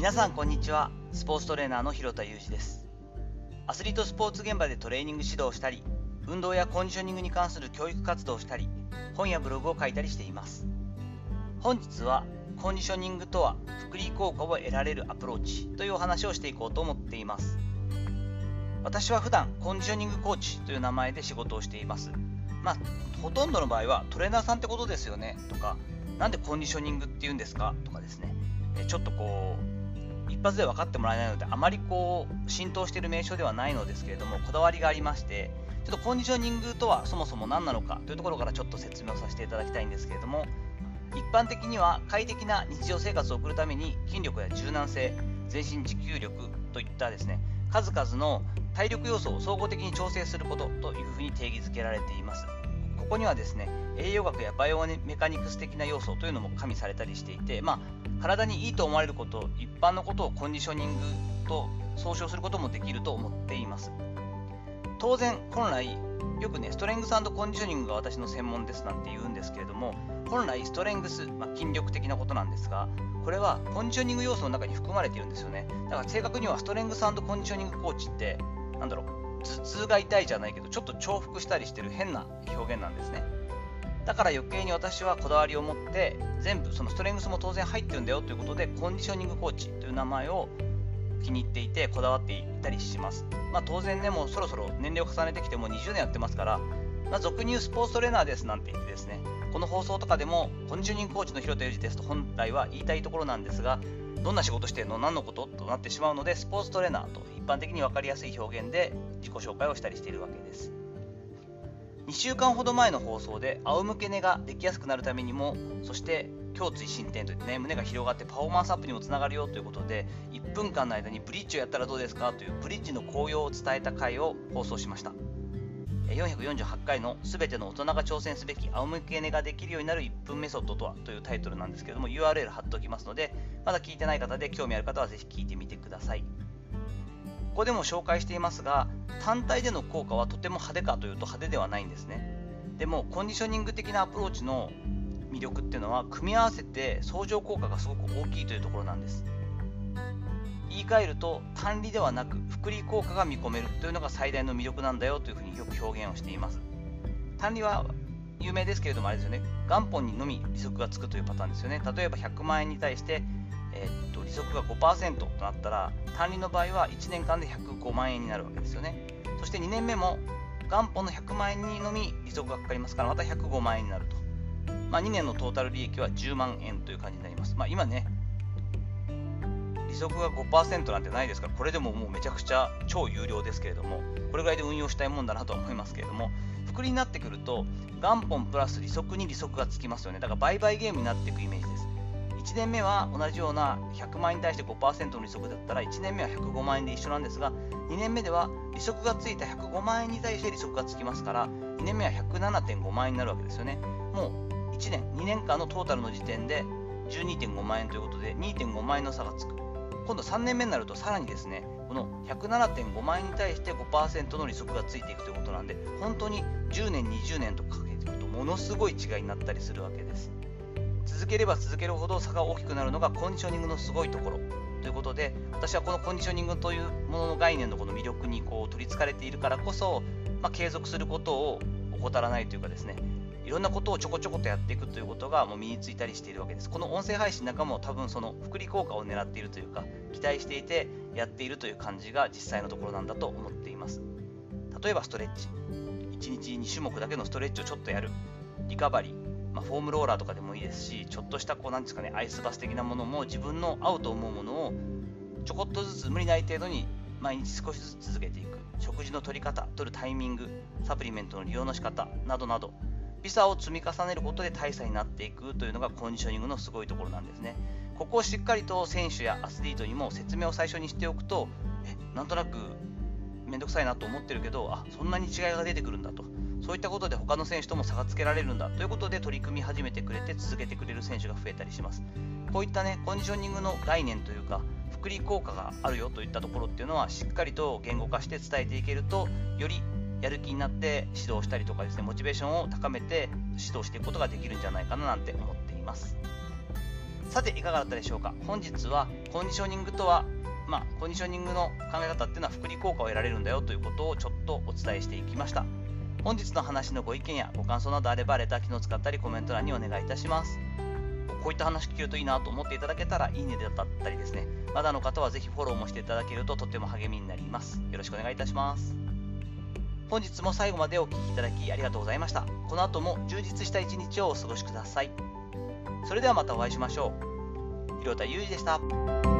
皆さんこんにちは。スポーツトレーナーの広田裕二です。アスリートスポーツ現場でトレーニング指導をしたり運動やコンディショニングに関する教育活動をしたり本やブログを書いたりしています。本日はコンディショニングとは福利効果を得られるアプローチというお話をしていこうと思っています。私は普段コンディショニングコーチという名前で仕事をしています。まあほとんどの場合はトレーナーさんってことですよね。とかなんでコンディショニングって言うんですか？とかですね。ちょっとこう一発で分かってもらえないのであまりこう浸透している名称ではないのですけれどもこだわりがありましてちょっとコンディショニングとはそもそも何なのかというところからちょっと説明をさせていただきたいんですけれども一般的には快適な日常生活を送るために筋力や柔軟性全身持久力といったですね数々の体力要素を総合的に調整することというふうに定義づけられています。ここにはですね栄養学やバイオメカニクス的な要素というのも加味されたりしていて、まあ、体にいいと思われること一般のことをコンディショニングと総称することもできると思っています。当然本来よくねストレングスコンディショニングが私の専門ですなんて言うんですけれども本来ストレングス、まあ、筋力的なことなんですがこれはコンディショニング要素の中に含まれているんですよね。だから正確にはストレングスコンディショニングコーチってなんだろう頭痛が痛いじゃないけどちょっと重複したりしてる変な表現なんですね。だから余計に私はこだわりを持って全部そのストレングスも当然入ってるんだよということでコンディショニングコーチという名前を気に入っていてこだわっていたりします、まあ、当然ねもうそろそろ年齢を重ねてきても20年やってますから、まあ、俗に言うスポーツトレーナーですなんて言ってですねこの放送とかでもコンディショニングコーチの広田裕二ですと本来は言いたいところなんですがどんな仕事してるの何のこととなってしまうのでスポーツトレーナーと一般的に分かりやすい表現で自己紹介をしたりしているわけです。2週間ほど前の放送で仰向け寝ができやすくなるためにもそして胸椎伸展といってね胸が広がってパフォーマンスアップにもつながるよということで1分間の間にブリッジをやったらどうですかというブリッジの効用を伝えた回を放送しました。448回のすべての大人が挑戦すべき仰向け寝ができるようになる1分メソッドとはというタイトルなんですけども URL 貼っておきますのでまだ聞いてない方で興味ある方はぜひ聞いてみてください。ここでも紹介していますが単体での効果はとても派手かというと派手ではないんですね。でもコンディショニング的なアプローチの魅力っていうのは組み合わせて相乗効果がすごく大きいというところなんです。言い換えると単利ではなく複利効果が見込めるというのが最大の魅力なんだよというふうによく表現をしています。単利は有名ですけれどもあれですよね。元本にのみ利息がつくというパターンですよね。例えば100万円に対してえー、っと利息が5%となったら単利の場合は1年間で105万円になるわけですよね。そして2年目も元本の100万円にのみ利息がかかりますからまた105万円になると、まあ、2年のトータル利益は10万円という感じになります、まあ、今ね利息が5%なんてないですからこれでももうめちゃくちゃ超有料ですけれどもこれぐらいで運用したいもんだなと思いますけれども複利になってくると元本プラス利息に利息がつきますよね。だから売買ゲームになっていくイメージです。1年目は同じような100万円に対して5%の利息だったら1年目は105万円で一緒なんですが2年目では利息がついた105万円に対して利息がつきますから2年目は107.5万円になるわけですよね。もう1年2年間のトータルの時点で12.5万円ということで2.5万円の差がつく。今度3年目になるとさらにですねこの107.5万円に対して5%の利息がついていくということなんで本当に10年20年とかけていくとものすごい違いになったりするわけです。続ければ続けるほど差が大きくなるのがコンディショニングのすごいところ。ということで私はこのコンディショニングというものの概念のこの魅力にこう取りつかれているからこそ、まあ、継続することを怠らないというかですねいろんなことをちょこちょことやっていくということがもう身についたりしているわけです。この音声配信なんかも多分その福利効果を狙っているというか期待していてやっているという感じが実際のところなんだと思っています。例えばストレッチ。1日2種目だけのストレッチをちょっとやる。リカバリー。まあ、フォームローラーとかでもいいですし、ちょっとしたこうなんですかね、アイスバス的なものも自分の合うと思うものをちょこっとずつ無理ない程度に毎日少しずつ続けていく。食事の取り方、取るタイミング、サプリメントの利用の仕方などなど、ビザを積み重ねることで大差になっていくというのがコンディショニングのすごいところなんですね。ここをしっかりと選手やアスリートにも説明を最初にしておくと、えなんとなくめんどくさいなと思ってるけど、あそんなに違いが出てくるんだと。そういったことで他の選手とも差がつけられるんだということで取り組み始めてくれて続けてくれる選手が増えたりします。こういったね、コンディショニングの概念というか、福利効果があるよといったところっていうのはしっかりと言語化して伝えていけると、よりやる気になって指導したりとかですね、モチベーションを高めて指導していくことができるんじゃないかななんて思っています。さていかがだったでしょうか？本日はコンディショニングとはまあ、コンディショニングの考え方っていうのは複利効果を得られるんだよということをちょっとお伝えしていきました。本日の話のご意見やご感想などあればレター機能を使ったりコメント欄にお願いいたします。こういった話聞けるといいなと思っていただけたらいいねだったりですね。まだの方はぜひフォローもしていただけるととても励みになります。よろしくお願いいたします。本日も最後までお聴きいただきありがとうございました。この後も充実した一日をお過ごしください。それではまたお会いしましょう。広田裕二でした。